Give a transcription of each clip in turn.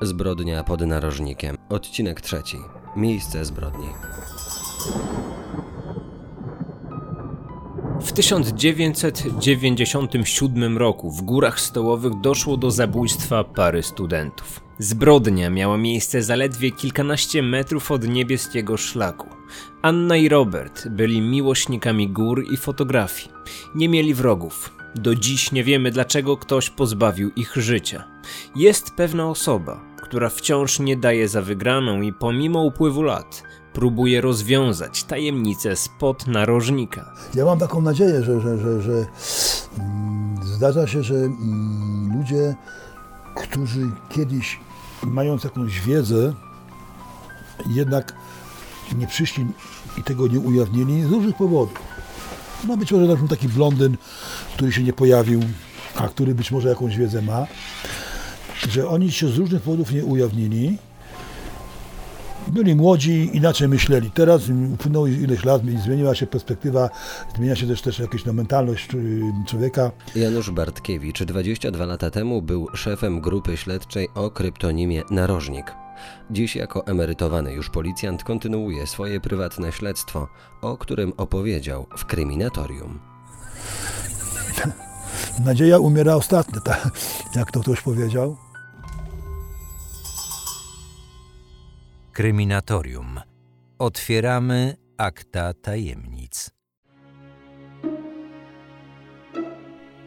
Zbrodnia pod narożnikiem. Odcinek trzeci. Miejsce zbrodni. W 1997 roku w Górach Stołowych doszło do zabójstwa pary studentów. Zbrodnia miała miejsce zaledwie kilkanaście metrów od niebieskiego szlaku. Anna i Robert byli miłośnikami gór i fotografii. Nie mieli wrogów. Do dziś nie wiemy, dlaczego ktoś pozbawił ich życia. Jest pewna osoba, która wciąż nie daje za wygraną i pomimo upływu lat próbuje rozwiązać tajemnicę spod narożnika. Ja mam taką nadzieję, że, że, że, że mm, zdarza się, że mm, ludzie, którzy kiedyś mając jakąś wiedzę, jednak nie przyszli i tego nie ujawnili z różnych powodów. No być może na taki blondyn, który się nie pojawił, a który być może jakąś wiedzę ma, że oni się z różnych powodów nie ujawnili. Byli młodzi, inaczej myśleli. Teraz upłynęło ileś lat, zmieniła się perspektywa, zmienia się też, też jakaś no, mentalność y, człowieka. Janusz Bartkiewicz 22 lata temu był szefem grupy śledczej o kryptonimie Narożnik. Dziś jako emerytowany już policjant kontynuuje swoje prywatne śledztwo, o którym opowiedział w kryminatorium. Nadzieja umiera ostatnia, tak, jak to ktoś powiedział. Kryminatorium. Otwieramy akta tajemnic.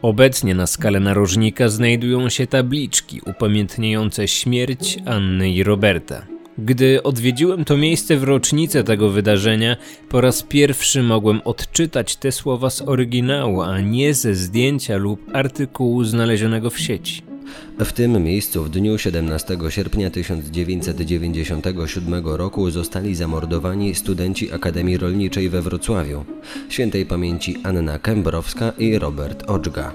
Obecnie na skalę narożnika znajdują się tabliczki upamiętniające śmierć Anny i Roberta. Gdy odwiedziłem to miejsce w rocznicę tego wydarzenia, po raz pierwszy mogłem odczytać te słowa z oryginału, a nie ze zdjęcia lub artykułu znalezionego w sieci. W tym miejscu w dniu 17 sierpnia 1997 roku zostali zamordowani studenci Akademii Rolniczej we Wrocławiu, świętej pamięci Anna Kębrowska i Robert Oczga.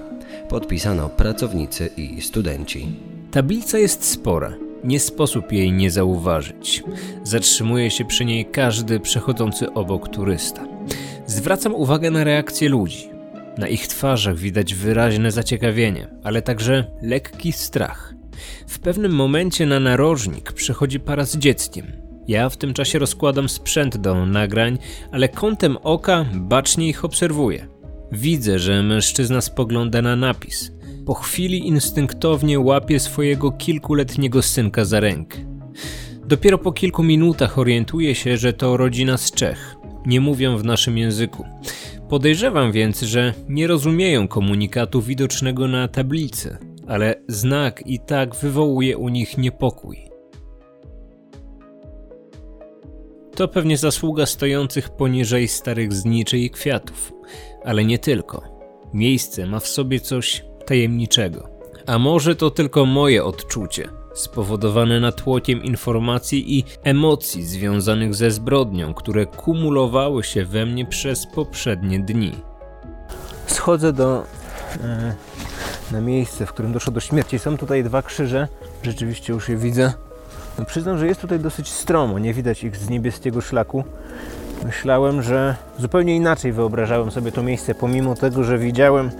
Podpisano pracownicy i studenci. Tablica jest spora, nie sposób jej nie zauważyć. Zatrzymuje się przy niej każdy przechodzący obok turysta. Zwracam uwagę na reakcję ludzi. Na ich twarzach widać wyraźne zaciekawienie, ale także lekki strach. W pewnym momencie na narożnik przychodzi para z dzieckiem. Ja w tym czasie rozkładam sprzęt do nagrań, ale kątem oka bacznie ich obserwuję. Widzę, że mężczyzna spogląda na napis. Po chwili instynktownie łapie swojego kilkuletniego synka za rękę. Dopiero po kilku minutach orientuję się, że to rodzina z Czech. Nie mówią w naszym języku. Podejrzewam więc, że nie rozumieją komunikatu widocznego na tablicy, ale znak i tak wywołuje u nich niepokój. To pewnie zasługa stojących poniżej starych zniczy i kwiatów, ale nie tylko. Miejsce ma w sobie coś tajemniczego. A może to tylko moje odczucie, spowodowane natłokiem informacji i emocji związanych ze zbrodnią, które kumulowały się we mnie przez poprzednie dni. Schodzę do e, na miejsce, w którym doszło do śmierci. Są tutaj dwa krzyże, rzeczywiście już je widzę. No, przyznam, że jest tutaj dosyć stromo, nie widać ich z niebieskiego szlaku. Myślałem, że zupełnie inaczej wyobrażałem sobie to miejsce, pomimo tego, że widziałem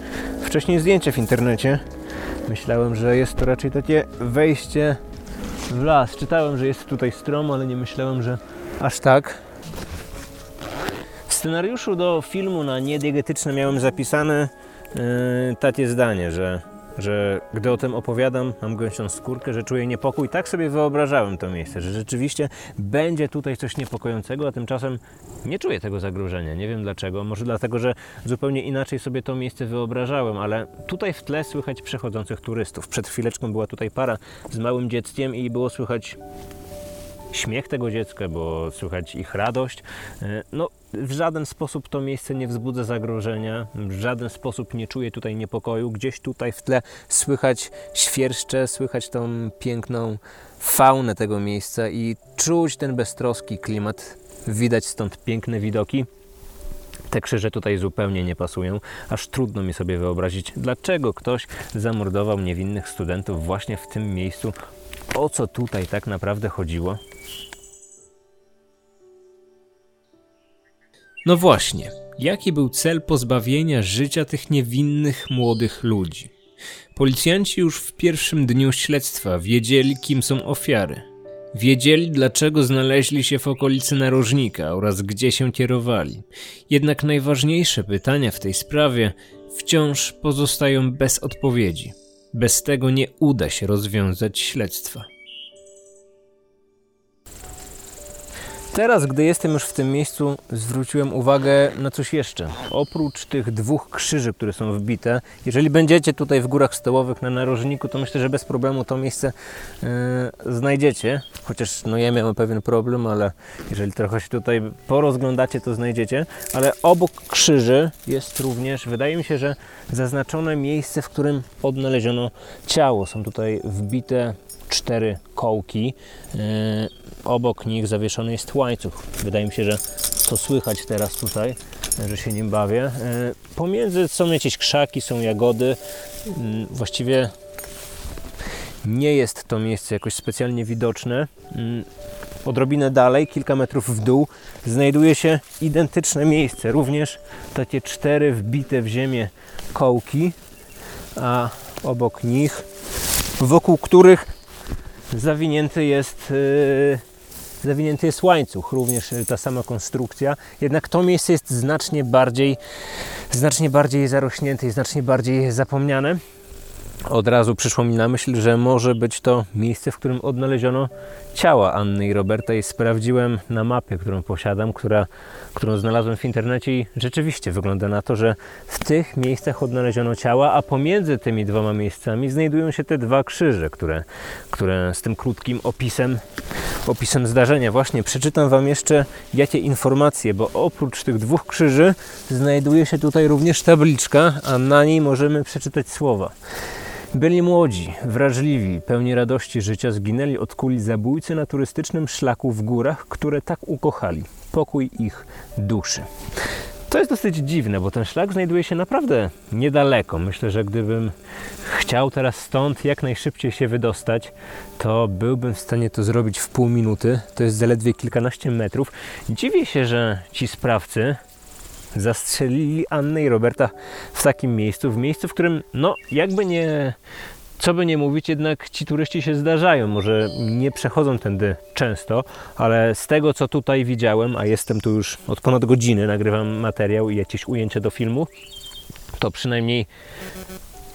wcześniej zdjęcia w internecie. Myślałem, że jest to raczej takie wejście w las. Czytałem, że jest tutaj stromo, ale nie myślałem, że aż tak. W scenariuszu do filmu na niediegetyczne miałem zapisane yy, takie zdanie, że że gdy o tym opowiadam, mam gęsią skórkę, że czuję niepokój. Tak sobie wyobrażałem to miejsce, że rzeczywiście będzie tutaj coś niepokojącego, a tymczasem nie czuję tego zagrożenia. Nie wiem dlaczego. Może dlatego, że zupełnie inaczej sobie to miejsce wyobrażałem, ale tutaj w tle słychać przechodzących turystów. Przed chwileczką była tutaj para z małym dzieckiem i było słychać śmiech tego dziecka, było słychać ich radość. E, no, w żaden sposób to miejsce nie wzbudza zagrożenia, w żaden sposób nie czuję tutaj niepokoju. Gdzieś tutaj w tle słychać świerszcze, słychać tą piękną faunę tego miejsca i czuć ten beztroski klimat. Widać stąd piękne widoki. Te krzyże tutaj zupełnie nie pasują, aż trudno mi sobie wyobrazić, dlaczego ktoś zamordował niewinnych studentów właśnie w tym miejscu. O co tutaj tak naprawdę chodziło? No właśnie, jaki był cel pozbawienia życia tych niewinnych młodych ludzi? Policjanci już w pierwszym dniu śledztwa wiedzieli, kim są ofiary. Wiedzieli, dlaczego znaleźli się w okolicy narożnika oraz gdzie się kierowali. Jednak najważniejsze pytania w tej sprawie wciąż pozostają bez odpowiedzi. Bez tego nie uda się rozwiązać śledztwa. Teraz, gdy jestem już w tym miejscu, zwróciłem uwagę na coś jeszcze. Oprócz tych dwóch krzyży, które są wbite, jeżeli będziecie tutaj w górach stołowych na narożniku, to myślę, że bez problemu to miejsce yy, znajdziecie. Chociaż no ja miałem pewien problem, ale jeżeli trochę się tutaj porozglądacie, to znajdziecie. Ale obok krzyży jest również, wydaje mi się, że zaznaczone miejsce, w którym odnaleziono ciało. Są tutaj wbite cztery kołki. Obok nich zawieszony jest łańcuch. Wydaje mi się, że to słychać teraz tutaj, że się nim bawię. Yy, pomiędzy są jakieś krzaki, są jagody. Yy, właściwie nie jest to miejsce jakoś specjalnie widoczne. Odrobinę dalej, kilka metrów w dół, znajduje się identyczne miejsce. Również takie cztery wbite w ziemię kołki, a obok nich, wokół których zawinięty jest, yy, zawinięty jest łańcuch, również ta sama konstrukcja. Jednak to miejsce jest znacznie bardziej, znacznie bardziej zarośnięte i znacznie bardziej zapomniane od razu przyszło mi na myśl, że może być to miejsce, w którym odnaleziono ciała Anny i Roberta i sprawdziłem na mapie, którą posiadam, która, którą znalazłem w internecie i rzeczywiście wygląda na to, że w tych miejscach odnaleziono ciała, a pomiędzy tymi dwoma miejscami znajdują się te dwa krzyże, które, które z tym krótkim opisem, opisem zdarzenia. Właśnie przeczytam Wam jeszcze jakie informacje, bo oprócz tych dwóch krzyży znajduje się tutaj również tabliczka, a na niej możemy przeczytać słowa. Byli młodzi, wrażliwi, pełni radości życia, zginęli od kuli zabójcy na turystycznym szlaku w górach, które tak ukochali. Pokój ich duszy. To jest dosyć dziwne, bo ten szlak znajduje się naprawdę niedaleko. Myślę, że gdybym chciał teraz stąd jak najszybciej się wydostać, to byłbym w stanie to zrobić w pół minuty. To jest zaledwie kilkanaście metrów. Dziwię się, że ci sprawcy zastrzelili Annę i Roberta w takim miejscu, w miejscu, w którym, no, jakby nie, co by nie mówić, jednak ci turyści się zdarzają. Może nie przechodzą tędy często, ale z tego, co tutaj widziałem, a jestem tu już od ponad godziny, nagrywam materiał i jakieś ujęcia do filmu, to przynajmniej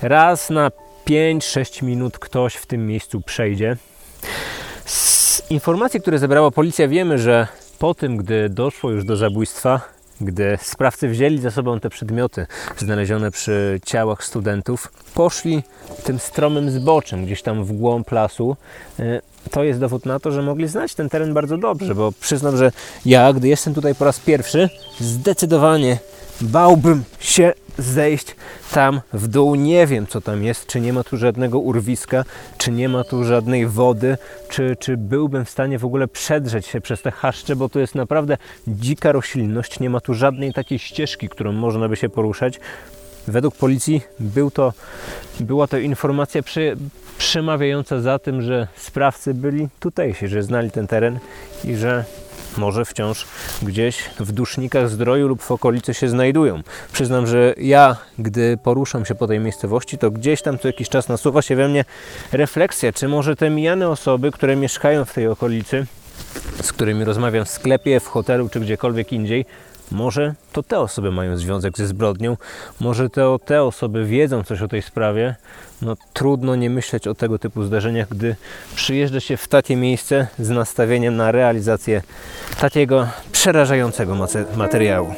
raz na 5-6 minut ktoś w tym miejscu przejdzie. Z informacji, które zebrała policja, wiemy, że po tym, gdy doszło już do zabójstwa, gdy sprawcy wzięli ze sobą te przedmioty znalezione przy ciałach studentów, poszli tym stromym zboczem gdzieś tam w głąb lasu. E, to jest dowód na to, że mogli znać ten teren bardzo dobrze, bo przyznam, że ja, gdy jestem tutaj po raz pierwszy, zdecydowanie bałbym się zejść tam w dół. Nie wiem, co tam jest, czy nie ma tu żadnego urwiska, czy nie ma tu żadnej wody, czy, czy byłbym w stanie w ogóle przedrzeć się przez te chaszcze, bo to jest naprawdę dzika roślinność. Nie ma tu żadnej takiej ścieżki, którą można by się poruszać. Według policji był to, była to informacja przy, przemawiająca za tym, że sprawcy byli tutejsi, że znali ten teren i że może wciąż gdzieś w dusznikach zdroju lub w okolicy się znajdują. Przyznam, że ja, gdy poruszam się po tej miejscowości, to gdzieś tam co jakiś czas nasuwa się we mnie refleksja, czy może te mijane osoby, które mieszkają w tej okolicy, z którymi rozmawiam w sklepie, w hotelu czy gdziekolwiek indziej, może to te osoby mają związek ze zbrodnią, może to te osoby wiedzą coś o tej sprawie. No, trudno nie myśleć o tego typu zdarzeniach, gdy przyjeżdża się w takie miejsce z nastawieniem na realizację takiego przerażającego materiału.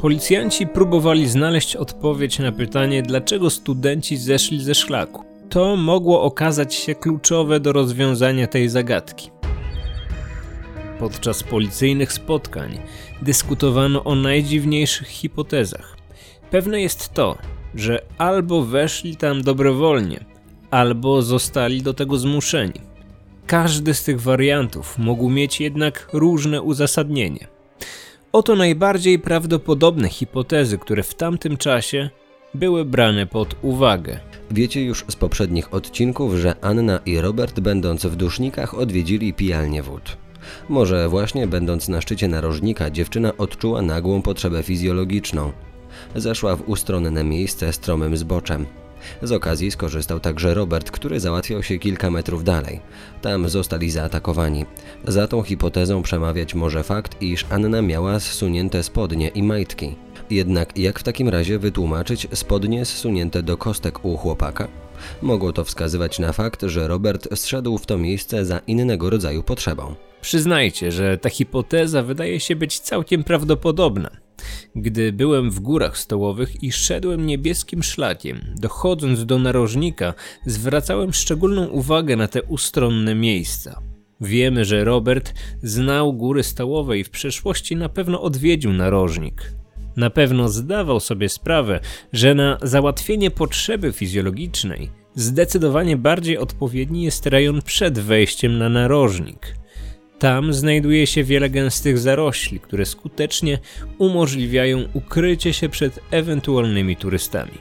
Policjanci próbowali znaleźć odpowiedź na pytanie, dlaczego studenci zeszli ze szlaku. To mogło okazać się kluczowe do rozwiązania tej zagadki. Podczas policyjnych spotkań dyskutowano o najdziwniejszych hipotezach. Pewne jest to, że albo weszli tam dobrowolnie, albo zostali do tego zmuszeni. Każdy z tych wariantów mógł mieć jednak różne uzasadnienie. Oto najbardziej prawdopodobne hipotezy, które w tamtym czasie były brane pod uwagę. Wiecie już z poprzednich odcinków, że Anna i Robert, będąc w dusznikach, odwiedzili pijalnię wód. Może właśnie będąc na szczycie narożnika, dziewczyna odczuła nagłą potrzebę fizjologiczną. Zeszła w ustronne miejsce stromym zboczem. Z okazji skorzystał także Robert, który załatwiał się kilka metrów dalej. Tam zostali zaatakowani. Za tą hipotezą przemawiać może fakt, iż Anna miała zsunięte spodnie i majtki. Jednak jak w takim razie wytłumaczyć spodnie zsunięte do kostek u chłopaka? Mogło to wskazywać na fakt, że Robert zszedł w to miejsce za innego rodzaju potrzebą. Przyznajcie, że ta hipoteza wydaje się być całkiem prawdopodobna. Gdy byłem w górach stołowych i szedłem niebieskim szlakiem, dochodząc do narożnika, zwracałem szczególną uwagę na te ustronne miejsca. Wiemy, że Robert znał góry stołowe i w przeszłości na pewno odwiedził narożnik. Na pewno zdawał sobie sprawę, że na załatwienie potrzeby fizjologicznej zdecydowanie bardziej odpowiedni jest rejon przed wejściem na narożnik. Tam znajduje się wiele gęstych zarośli, które skutecznie umożliwiają ukrycie się przed ewentualnymi turystami.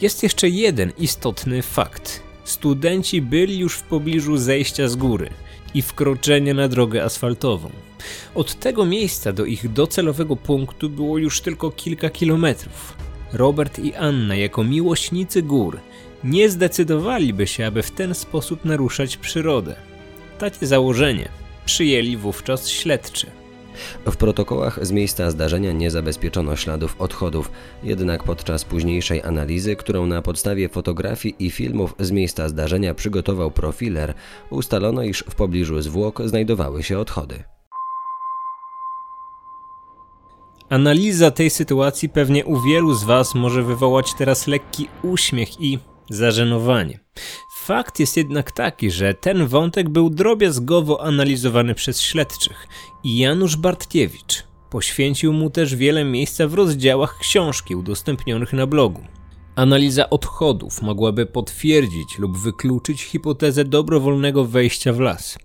Jest jeszcze jeden istotny fakt. Studenci byli już w pobliżu zejścia z góry i wkroczenia na drogę asfaltową. Od tego miejsca do ich docelowego punktu było już tylko kilka kilometrów. Robert i Anna, jako miłośnicy gór, nie zdecydowaliby się, aby w ten sposób naruszać przyrodę. Takie założenie przyjęli wówczas śledczy. W protokołach z miejsca zdarzenia nie zabezpieczono śladów odchodów, jednak podczas późniejszej analizy, którą na podstawie fotografii i filmów z miejsca zdarzenia przygotował profiler, ustalono, iż w pobliżu zwłok znajdowały się odchody. Analiza tej sytuacji pewnie u wielu z Was może wywołać teraz lekki uśmiech i zażenowanie. Fakt jest jednak taki, że ten wątek był drobiazgowo analizowany przez śledczych i Janusz Bartkiewicz poświęcił mu też wiele miejsca w rozdziałach książki udostępnionych na blogu. Analiza odchodów mogłaby potwierdzić lub wykluczyć hipotezę dobrowolnego wejścia w las,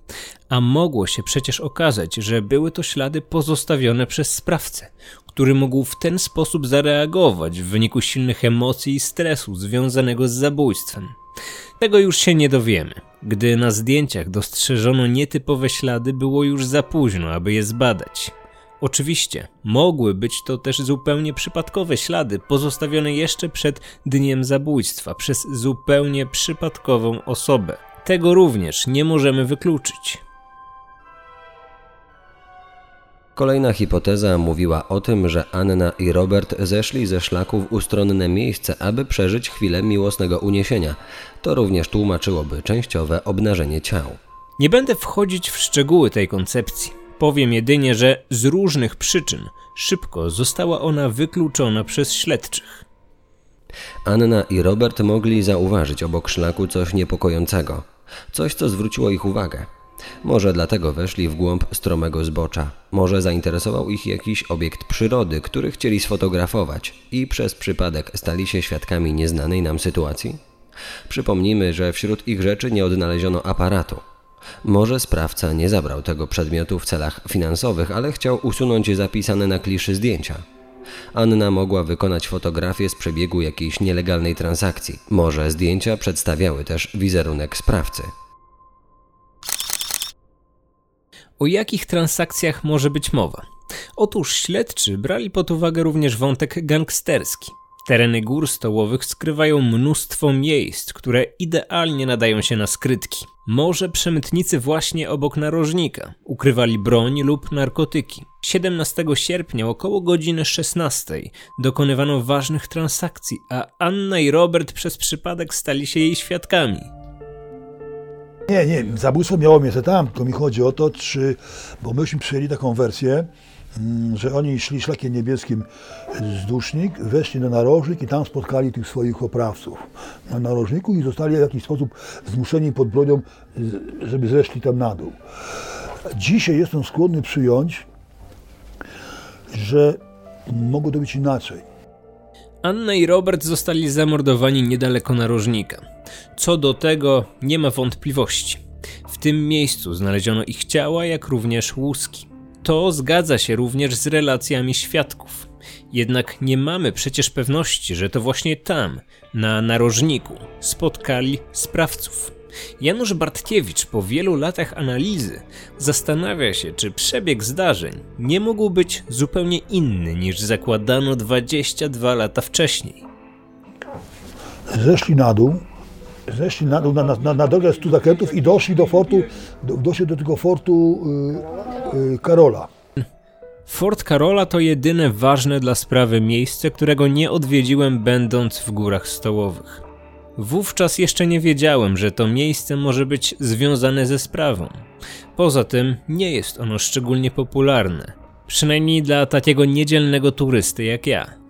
a mogło się przecież okazać, że były to ślady pozostawione przez sprawcę, który mógł w ten sposób zareagować w wyniku silnych emocji i stresu związanego z zabójstwem. Tego już się nie dowiemy. Gdy na zdjęciach dostrzeżono nietypowe ślady, było już za późno, aby je zbadać. Oczywiście, mogły być to też zupełnie przypadkowe ślady, pozostawione jeszcze przed dniem zabójstwa przez zupełnie przypadkową osobę. Tego również nie możemy wykluczyć. Kolejna hipoteza mówiła o tym, że Anna i Robert zeszli ze szlaku w ustronne miejsce, aby przeżyć chwilę miłosnego uniesienia. To również tłumaczyłoby częściowe obnażenie ciał. Nie będę wchodzić w szczegóły tej koncepcji. Powiem jedynie, że z różnych przyczyn szybko została ona wykluczona przez śledczych. Anna i Robert mogli zauważyć obok szlaku coś niepokojącego, coś co zwróciło ich uwagę. Może dlatego weszli w głąb stromego zbocza. Może zainteresował ich jakiś obiekt przyrody, który chcieli sfotografować i przez przypadek stali się świadkami nieznanej nam sytuacji? Przypomnijmy, że wśród ich rzeczy nie odnaleziono aparatu. Może sprawca nie zabrał tego przedmiotu w celach finansowych, ale chciał usunąć zapisane na kliszy zdjęcia. Anna mogła wykonać fotografię z przebiegu jakiejś nielegalnej transakcji. Może zdjęcia przedstawiały też wizerunek sprawcy. O jakich transakcjach może być mowa? Otóż śledczy brali pod uwagę również wątek gangsterski. Tereny gór stołowych skrywają mnóstwo miejsc, które idealnie nadają się na skrytki. Może przemytnicy właśnie obok narożnika ukrywali broń lub narkotyki. 17 sierpnia około godziny 16 dokonywano ważnych transakcji, a Anna i Robert przez przypadek stali się jej świadkami. Nie, nie, zabójstwo miało miejsce tam, tylko mi chodzi o to, czy, bo myśmy przyjęli taką wersję, mm, że oni szli szlakiem niebieskim wzdłużnik, weszli na narożnik i tam spotkali tych swoich oprawców na narożniku i zostali w jakiś sposób zmuszeni pod bronią, z- żeby zeszli tam na dół. Dzisiaj jestem skłonny przyjąć, że mogło to być inaczej. Anna i Robert zostali zamordowani niedaleko narożnika. Co do tego nie ma wątpliwości. W tym miejscu znaleziono ich ciała, jak również łuski. To zgadza się również z relacjami świadków. Jednak nie mamy przecież pewności, że to właśnie tam, na narożniku, spotkali sprawców. Janusz Bartkiewicz po wielu latach analizy zastanawia się, czy przebieg zdarzeń nie mógł być zupełnie inny niż zakładano 22 lata wcześniej. Zeszli na dół, zeszli na dół na, na, na drogę 100 zakrętów i doszli do fortu, do, doszli do tego fortu y, y, Karola. Fort Karola to jedyne ważne dla sprawy miejsce, którego nie odwiedziłem będąc w górach stołowych. Wówczas jeszcze nie wiedziałem, że to miejsce może być związane ze sprawą. Poza tym nie jest ono szczególnie popularne, przynajmniej dla takiego niedzielnego turysty jak ja.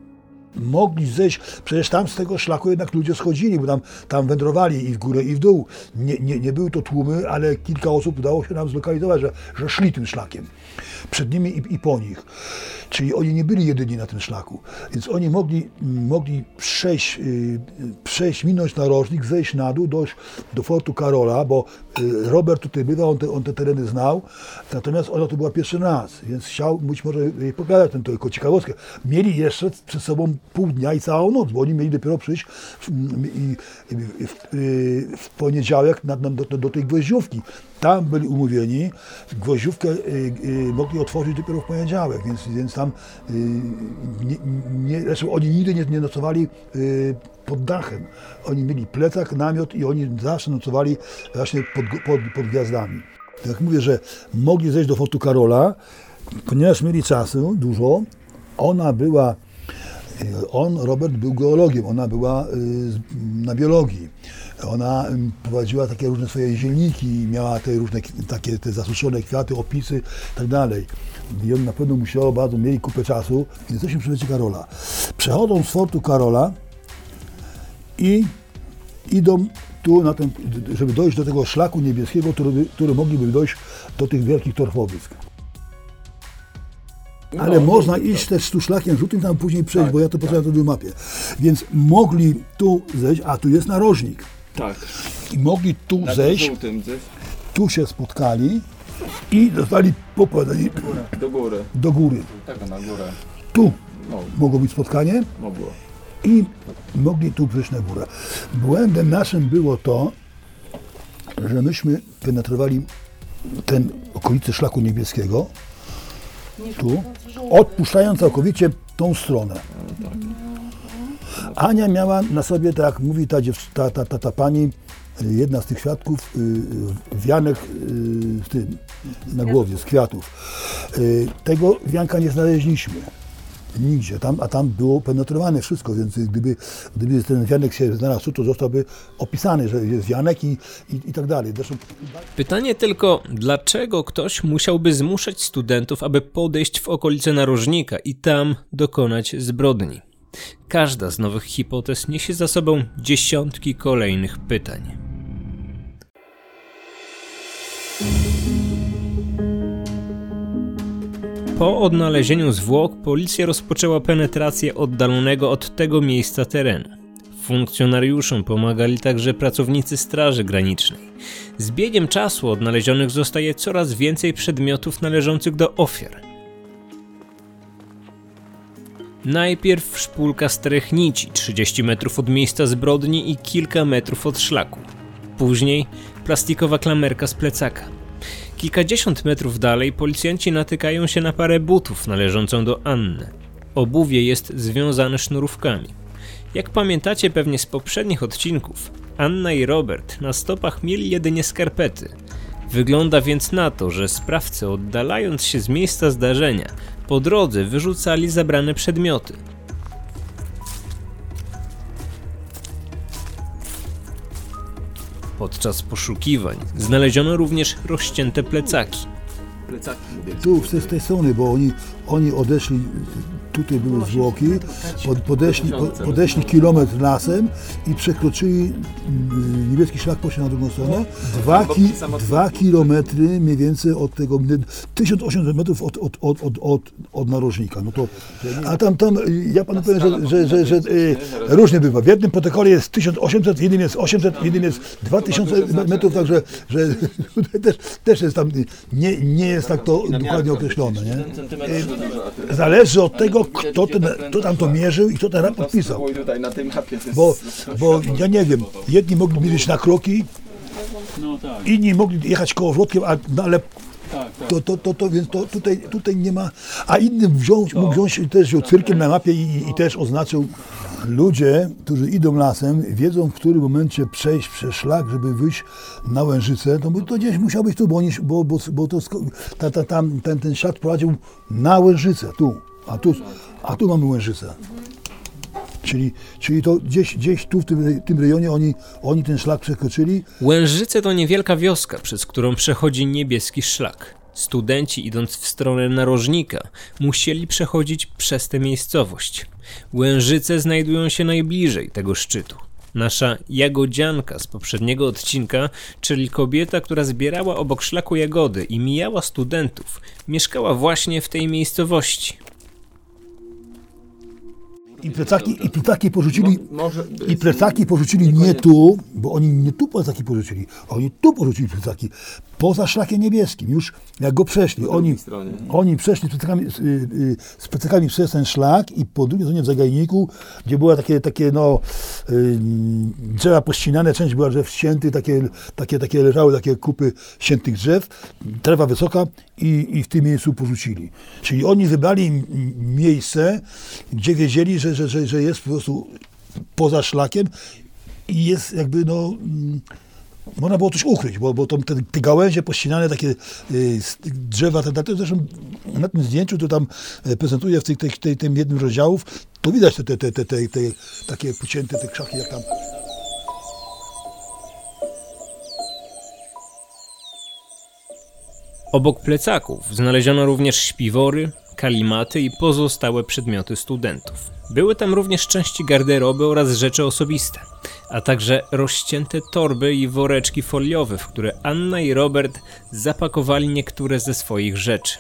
Mogli zejść, przecież tam z tego szlaku jednak ludzie schodzili, bo tam, tam wędrowali i w górę i w dół. Nie, nie, nie były to tłumy, ale kilka osób udało się nam zlokalizować, że, że szli tym szlakiem. Przed nimi i, i po nich. Czyli oni nie byli jedyni na tym szlaku. Więc oni mogli, mogli przejść, y, przejść, minąć narożnik, zejść na dół, dojść do fortu Karola, bo Robert tutaj bywał, on te, on te tereny znał, natomiast ona tu była pierwszy raz, więc chciał być może jej pokazać tę tylko ciekawostkę. Mieli jeszcze przed sobą pół dnia i całą noc, bo oni mieli dopiero przyjść w, i, w, y, w poniedziałek na, na, do, do tej gwoździówki. Tam byli umówieni, gwoździówkę y, y, mogli otworzyć dopiero w poniedziałek, więc, więc tam y, nie, nie, zresztą oni nigdy nie, nie nocowali y, pod dachem. Oni mieli plecak, namiot i oni zawsze nocowali właśnie pod, pod, pod gwiazdami. Jak mówię, że mogli zejść do Fortu Karola, ponieważ mieli czasu dużo, ona była, y, on, Robert, był geologiem, ona była z- na biologii. Ona prowadziła takie różne swoje zielniki, miała te różne takie te zasuszone kwiaty, opisy i tak. I on na pewno musiał, bardzo mieli kupę czasu. Jesteśmy przy Karola. Przechodzą z Fortu Karola i idą tu, na ten, żeby dojść do tego szlaku niebieskiego, który, który mogliby dojść do tych wielkich torfowisk. Ale można iść też tu szlakiem żółtym, tam później przejść, bo ja to pokażę na mapie. Więc mogli tu zejść, a tu jest narożnik. Tak. I mogli tu Na zejść, żółtym, ty? tu się spotkali i zostali poprowadzeni Do góry. do góry. Tak, na górę. Tu No, mogło być spotkanie, mogło. I mogli tu przyjść na górę. Błędem naszym było to, że myśmy penetrowali ten okolice szlaku niebieskiego, tu, odpuszczając całkowicie tą stronę. Ania miała na sobie, tak jak mówi ta, ta, ta, ta, ta pani, jedna z tych świadków, y, y, wianek y, na głowie, z kwiatów. Tego wianka nie znaleźliśmy. Nigdzie, tam, a tam było penetrowane wszystko, więc gdyby, gdyby ten wianek się znalazł, to zostałby opisany, że jest wianek i, i, i tak dalej. Zresztą Pytanie tylko, dlaczego ktoś musiałby zmuszać studentów, aby podejść w okolice narożnika i tam dokonać zbrodni? Każda z nowych hipotez niesie za sobą dziesiątki kolejnych pytań. Po odnalezieniu zwłok policja rozpoczęła penetrację oddalonego od tego miejsca terenu. Funkcjonariuszom pomagali także pracownicy Straży Granicznej. Z biegiem czasu odnalezionych zostaje coraz więcej przedmiotów należących do ofiar. Najpierw szpulka starych nici, 30 metrów od miejsca zbrodni i kilka metrów od szlaku. Później plastikowa klamerka z plecaka. Kilkadziesiąt metrów dalej policjanci natykają się na parę butów należącą do Anny. Obuwie jest związane sznurówkami. Jak pamiętacie pewnie z poprzednich odcinków, Anna i Robert na stopach mieli jedynie skarpety. Wygląda więc na to, że sprawcy oddalając się z miejsca zdarzenia, po drodze wyrzucali zabrane przedmioty. Podczas poszukiwań znaleziono również rozcięte plecaki. Plecaki tu z tej strony, bo oni, oni odeszli, tutaj były zwłoki, pod, podeszli, po, podeszli kilometr lasem i przekroczyli mm, niebieski szlak, poszli na drugą stronę. Dwa, ki, dwa kilometry mniej więcej od tego, 1800 metrów od, od, od, od, od, od narożnika. No to, a tam, tam, y, ja panu powiem, że, że, że, że y, różnie bywa. W jednym protokole jest 1800, w innym jest 800, w innym jest 2000 metrów, także że tutaj też, też jest tam, nie, nie jest tak to dokładnie określone. Nie? Y, Zależy od tego, kto, ten, kto tam to mierzył i kto ten raport pisał. Spróbuj tutaj na tej mapie. to jest- Bo, bo ja nie wiem, jedni mogli mierzyć na kroki, No tak, Inni mogli jechać kołowrotkiem, a, no, ale tak, tak. to, to, to, to, więc to tutaj, tutaj nie ma. A inny wziął, mógł wziąć też wziął cyrkiem na mapie i, i też oznaczył. Ludzie, którzy idą lasem, wiedzą w którym momencie przejść przez szlak, żeby wyjść na Łężycę, to, by- to gdzieś musiał być tu, bo, oni, bo, bo, bo to, ta, ta, tam, ten, ten ślad prowadził na Łężycę, tu, a tu, a tu mamy Łężycę. Czyli, czyli to gdzieś, gdzieś tu w tym, tym rejonie oni, oni ten szlak przekroczyli, Łężyce to niewielka wioska, przez którą przechodzi niebieski szlak. Studenci, idąc w stronę narożnika, musieli przechodzić przez tę miejscowość. Łężyce znajdują się najbliżej tego szczytu. Nasza jagodzianka z poprzedniego odcinka, czyli kobieta, która zbierała obok szlaku jagody i mijała studentów, mieszkała właśnie w tej miejscowości. I plecaki, i plecaki porzucili I plecaki porzucili nie tu, bo oni nie tu plecaki porzucili, oni tu porzucili plecaki, poza szlakiem niebieskim, już jak go przeszli. Oni, oni przeszli z plecakami, z, y, y, z plecakami przez ten szlak i po drugiej stronie w zagajniku, gdzie były takie, takie no, y, drzewa pościnane, część była drzew ścięty, takie, takie, takie leżały takie kupy ściętych drzew, trawa wysoka i, i w tym miejscu porzucili. Czyli oni wybrali miejsce, gdzie wiedzieli, że, że, że, że jest po prostu poza szlakiem i jest jakby no mm, można było coś ukryć, bo, bo to, te, te gałęzie pościnane, takie y, drzewa, te, te, zresztą na tym zdjęciu, to tam e, prezentuję w tej, tej, tej, tym jednym rozdziałów, to widać te, te, te, te, te, te takie pocięte te krzaki, jak tam. Obok plecaków znaleziono również śpiwory, kalimaty i pozostałe przedmioty studentów. Były tam również części garderoby oraz rzeczy osobiste, a także rozcięte torby i woreczki foliowe, w które Anna i Robert zapakowali niektóre ze swoich rzeczy.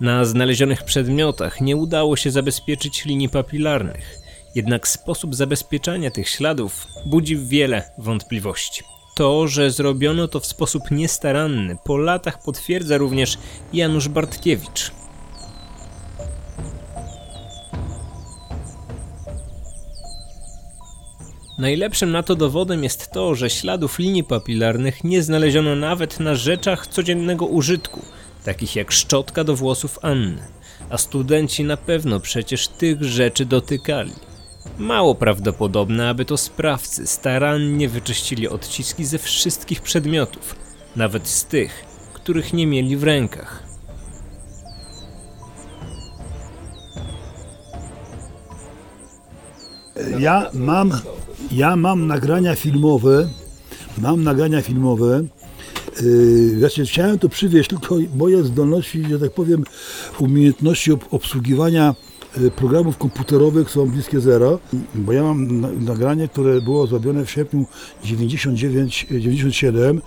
Na znalezionych przedmiotach nie udało się zabezpieczyć linii papilarnych, jednak sposób zabezpieczania tych śladów budzi wiele wątpliwości. To, że zrobiono to w sposób niestaranny, po latach potwierdza również Janusz Bartkiewicz. Najlepszym na to dowodem jest to, że śladów linii papilarnych nie znaleziono nawet na rzeczach codziennego użytku, takich jak szczotka do włosów Anny, a studenci na pewno przecież tych rzeczy dotykali. Mało prawdopodobne, aby to sprawcy starannie wyczyścili odciski ze wszystkich przedmiotów, nawet z tych, których nie mieli w rękach. Ja mam, ja mam nagrania filmowe, mam nagrania filmowe. Yy, Znaczy, chciałem to przywieźć, tylko moje zdolności, że tak powiem, umiejętności ob- obsługiwania yy, programów komputerowych są bliskie zero, bo ja mam na- nagranie, które było zrobione w sierpniu 99, 97 yy,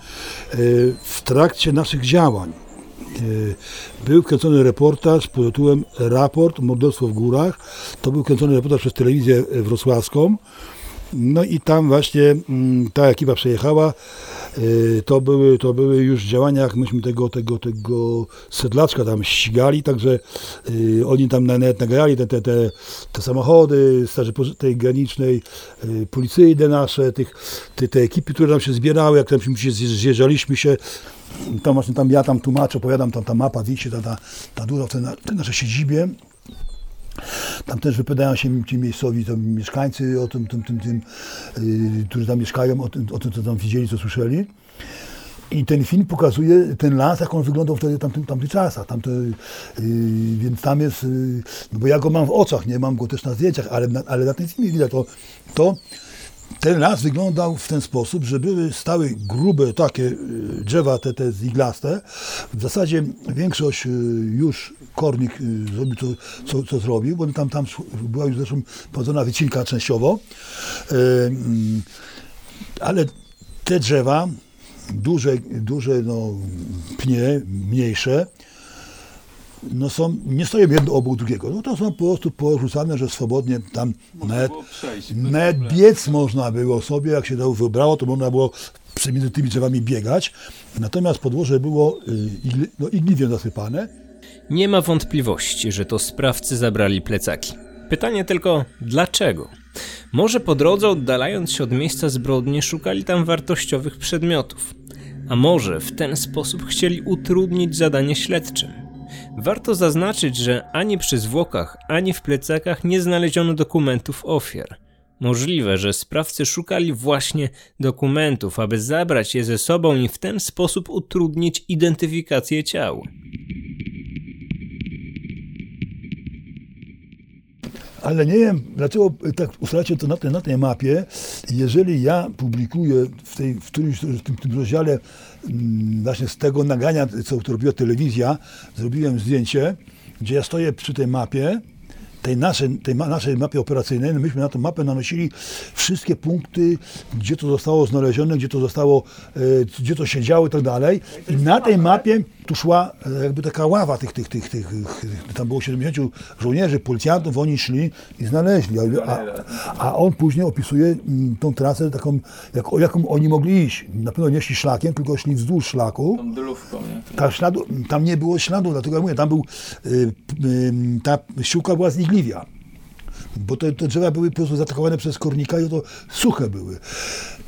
w trakcie naszych działań. Yy, Był kręcony reportaż pod tytułem Raport Morderstwo w górach. To był kręcony reportaż przez telewizję wrocławską. No i tam właśnie mm, ta ekipa przejechała. Yy, To były, to były już działania, jak myśmy tego, tego, tego sedlaczka tam ścigali, także yy, oni tam na- nawet nagrali te, te, te, te samochody Straży tej granicznej, yy, policyjne nasze, tych, te, te ekipy, które tam się zbierały, jak tam się zje- zjeżdżaliśmy się, tam właśnie tam ja tam tłumaczę, opowiadam, tam ta mapa, widzicie, ta, ta, ta duża w tej naszej siedzibie. Tam też wypowiadają się ci miejscowi tam mieszkańcy o tym, tym, tym, tym yy, którzy tam mieszkają, o tym, o tym, co tam widzieli, co słyszeli. I ten film pokazuje ten las, jak on wyglądał wtedy tamtym, tamtych czasach. Tamte, yy, więc tam jest, yy, no bo ja go mam w oczach, nie mam go też na zdjęciach, ale na, ale na tym filmie widać to, to ten las wyglądał w ten sposób, że były stały grube takie y, drzewa te, te iglaste. W zasadzie większość y, już kornik y, zrobił co, co, co zrobił, bo tam, tam była już zresztą prowadzona wycinka częściowo. Y, mm, Ale te drzewa, duże, duże no, pnie, mniejsze, no są, nie stoją jedno obok drugiego. No to są po prostu porzucane, że swobodnie tam nawet, było przejść nawet biec można było sobie, jak się to wybrało, to można było między tymi drzewami biegać. Natomiast podłoże było y, igli, no, igliwiem zasypane. Nie ma wątpliwości, że to sprawcy zabrali plecaki. Pytanie tylko, dlaczego? Może po drodze, oddalając się od miejsca zbrodni, szukali tam wartościowych przedmiotów. A może w ten sposób chcieli utrudnić zadanie śledczym? Warto zaznaczyć, że ani przy zwłokach, ani w plecakach nie znaleziono dokumentów ofiar. Możliwe, że sprawcy szukali właśnie dokumentów, aby zabrać je ze sobą i w ten sposób utrudnić identyfikację ciał. Ale nie wiem, dlaczego tak ustalacie to na tej, na tej mapie. Jeżeli ja publikuję w, tej, w którymś w tym, tym rozdziale właśnie z tego nagrania, co to robiła telewizja, zrobiłem zdjęcie, gdzie ja stoję przy tej mapie, tej naszej, tej naszej mapie operacyjnej, no myśmy na tę mapę nanosili wszystkie punkty, gdzie to zostało znalezione, gdzie to zostało, e, gdzie to się działo i tak dalej. I na tej mapie tu szła e, jakby taka ława tych, tych, tych, tych, tam było 70 żołnierzy, policjantów, oni szli i znaleźli. A, a on później opisuje mm, tą trasę taką, jak, jaką oni mogli iść. Na pewno nie szli szlakiem, tylko szli wzdłuż szlaku. Tą dylówką, nie? Ta śladu, tam nie było śladu, dlatego ja mówię, tam był, y, y, ta siłka była Bo te, te drzewa były po prostu zaatakowane przez kornika i to suche były.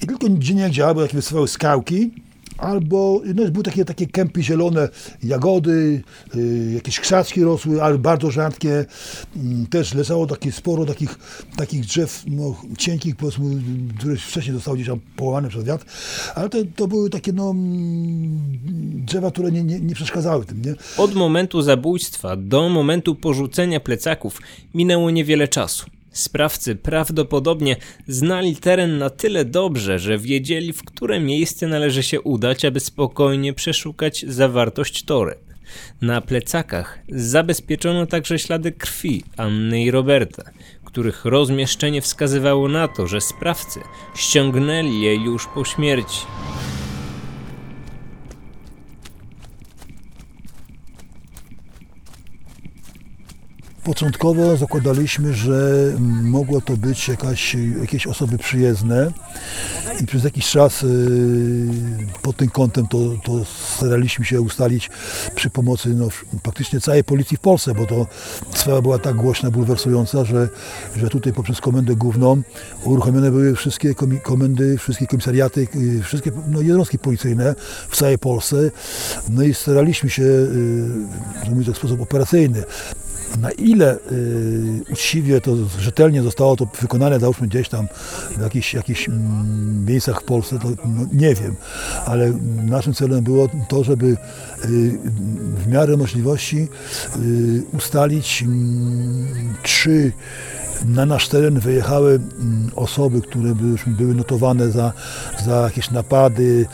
I tylko gdzie nie albo takie wysyłały skałki, albo no, były takie, takie kępy zielone, jagody, y, jakieś krzaczki rosły, ale bardzo rzadkie. Też leżało takie sporo takich, takich drzew no, cienkich, powiedzmy, które wcześniej zostały gdzieś tam połamane przez wiatr, ale to, to były takie no, mm, drzewa, które nie, nie, nie przeszkadzały tym, nie? Od momentu zabójstwa do momentu porzucenia plecaków minęło niewiele czasu. Sprawcy prawdopodobnie znali teren na tyle dobrze, że wiedzieli, w które miejsce należy się udać, aby spokojnie przeszukać zawartość toreb. Na plecakach zabezpieczono także ślady krwi Anny i Roberta, których rozmieszczenie wskazywało na to, że sprawcy ściągnęli je już po śmierci. Początkowo zakładaliśmy, że mogło to być jakaś, jakieś osoby przyjezdne i przez jakiś czas y, pod tym kątem to, to staraliśmy się ustalić przy pomocy no, praktycznie całej policji w Polsce, bo to sprawa była tak głośna, bulwersująca, że, że tutaj poprzez komendę główną uruchomione były wszystkie komendy, wszystkie komisariaty, y, wszystkie no, jednostki policyjne w całej Polsce. No i staraliśmy się y, zrobić to w sposób operacyjny. Na ile y, uczciwie to rzetelnie zostało to wykonane, załóżmy gdzieś tam w jakichś, jakichś mm, miejscach w Polsce, to no, nie wiem, ale naszym celem było to, żeby y, w miarę możliwości y, ustalić, mm, czy na nasz teren wyjechały mm, osoby, które były, notowane za, za jakieś napady,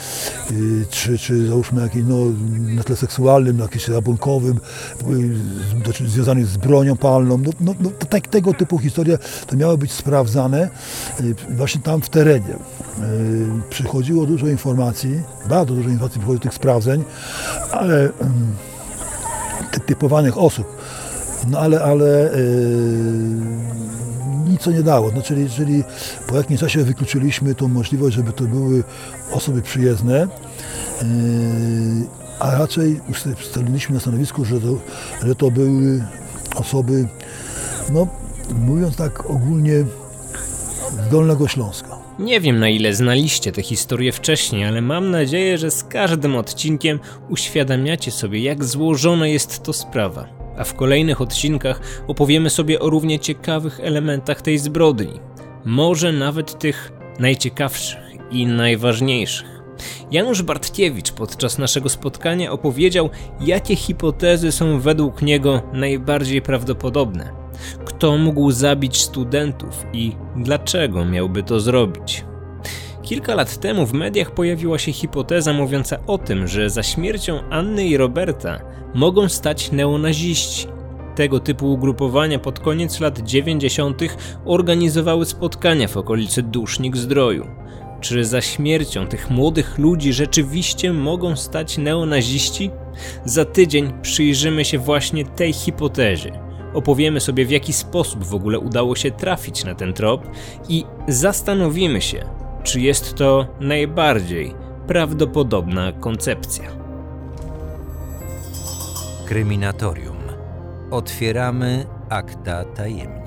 y, czy, czy załóżmy jakieś, no, na tle seksualnym, na rabunkowym, do- związanych z bronią palną. No, no, no, tak, tego typu historie to miały być sprawdzane y, właśnie tam w terenie. Y, Przychodziło dużo informacji, bardzo dużo informacji przychodziło tych sprawdzeń, ale ty- typowanych osób. No ale, ale yy, nic to nie dało. No, czyli, czyli po jakimś czasie wykluczyliśmy tą możliwość, żeby to były osoby przyjezdne, yy, a raczej usta- ustaliliśmy na stanowisku, że to, że to były osoby, no mówiąc tak ogólnie, z Dolnego Śląska. Nie wiem na ile znaliście tę historię wcześniej, ale mam nadzieję, że z każdym odcinkiem uświadamiacie sobie, jak złożona jest to sprawa. A w kolejnych odcinkach opowiemy sobie o równie ciekawych elementach tej zbrodni. Może nawet tych najciekawszych i najważniejszych. Janusz Bartkiewicz podczas naszego spotkania opowiedział, jakie hipotezy są według niego najbardziej prawdopodobne. Kto mógł zabić studentów i dlaczego miałby to zrobić? Kilka lat temu w mediach pojawiła się hipoteza mówiąca o tym, że za śmiercią Anny i Roberta mogą stać neonaziści. Tego typu ugrupowania pod koniec lat 90. organizowały spotkania w okolicy Dusznik Zdroju. Czy za śmiercią tych młodych ludzi rzeczywiście mogą stać neonaziści? Za tydzień przyjrzymy się właśnie tej hipotezie. Opowiemy sobie, w jaki sposób w ogóle udało się trafić na ten trop i zastanowimy się, czy jest to najbardziej prawdopodobna koncepcja. Kryminatorium. Otwieramy akta tajemnic.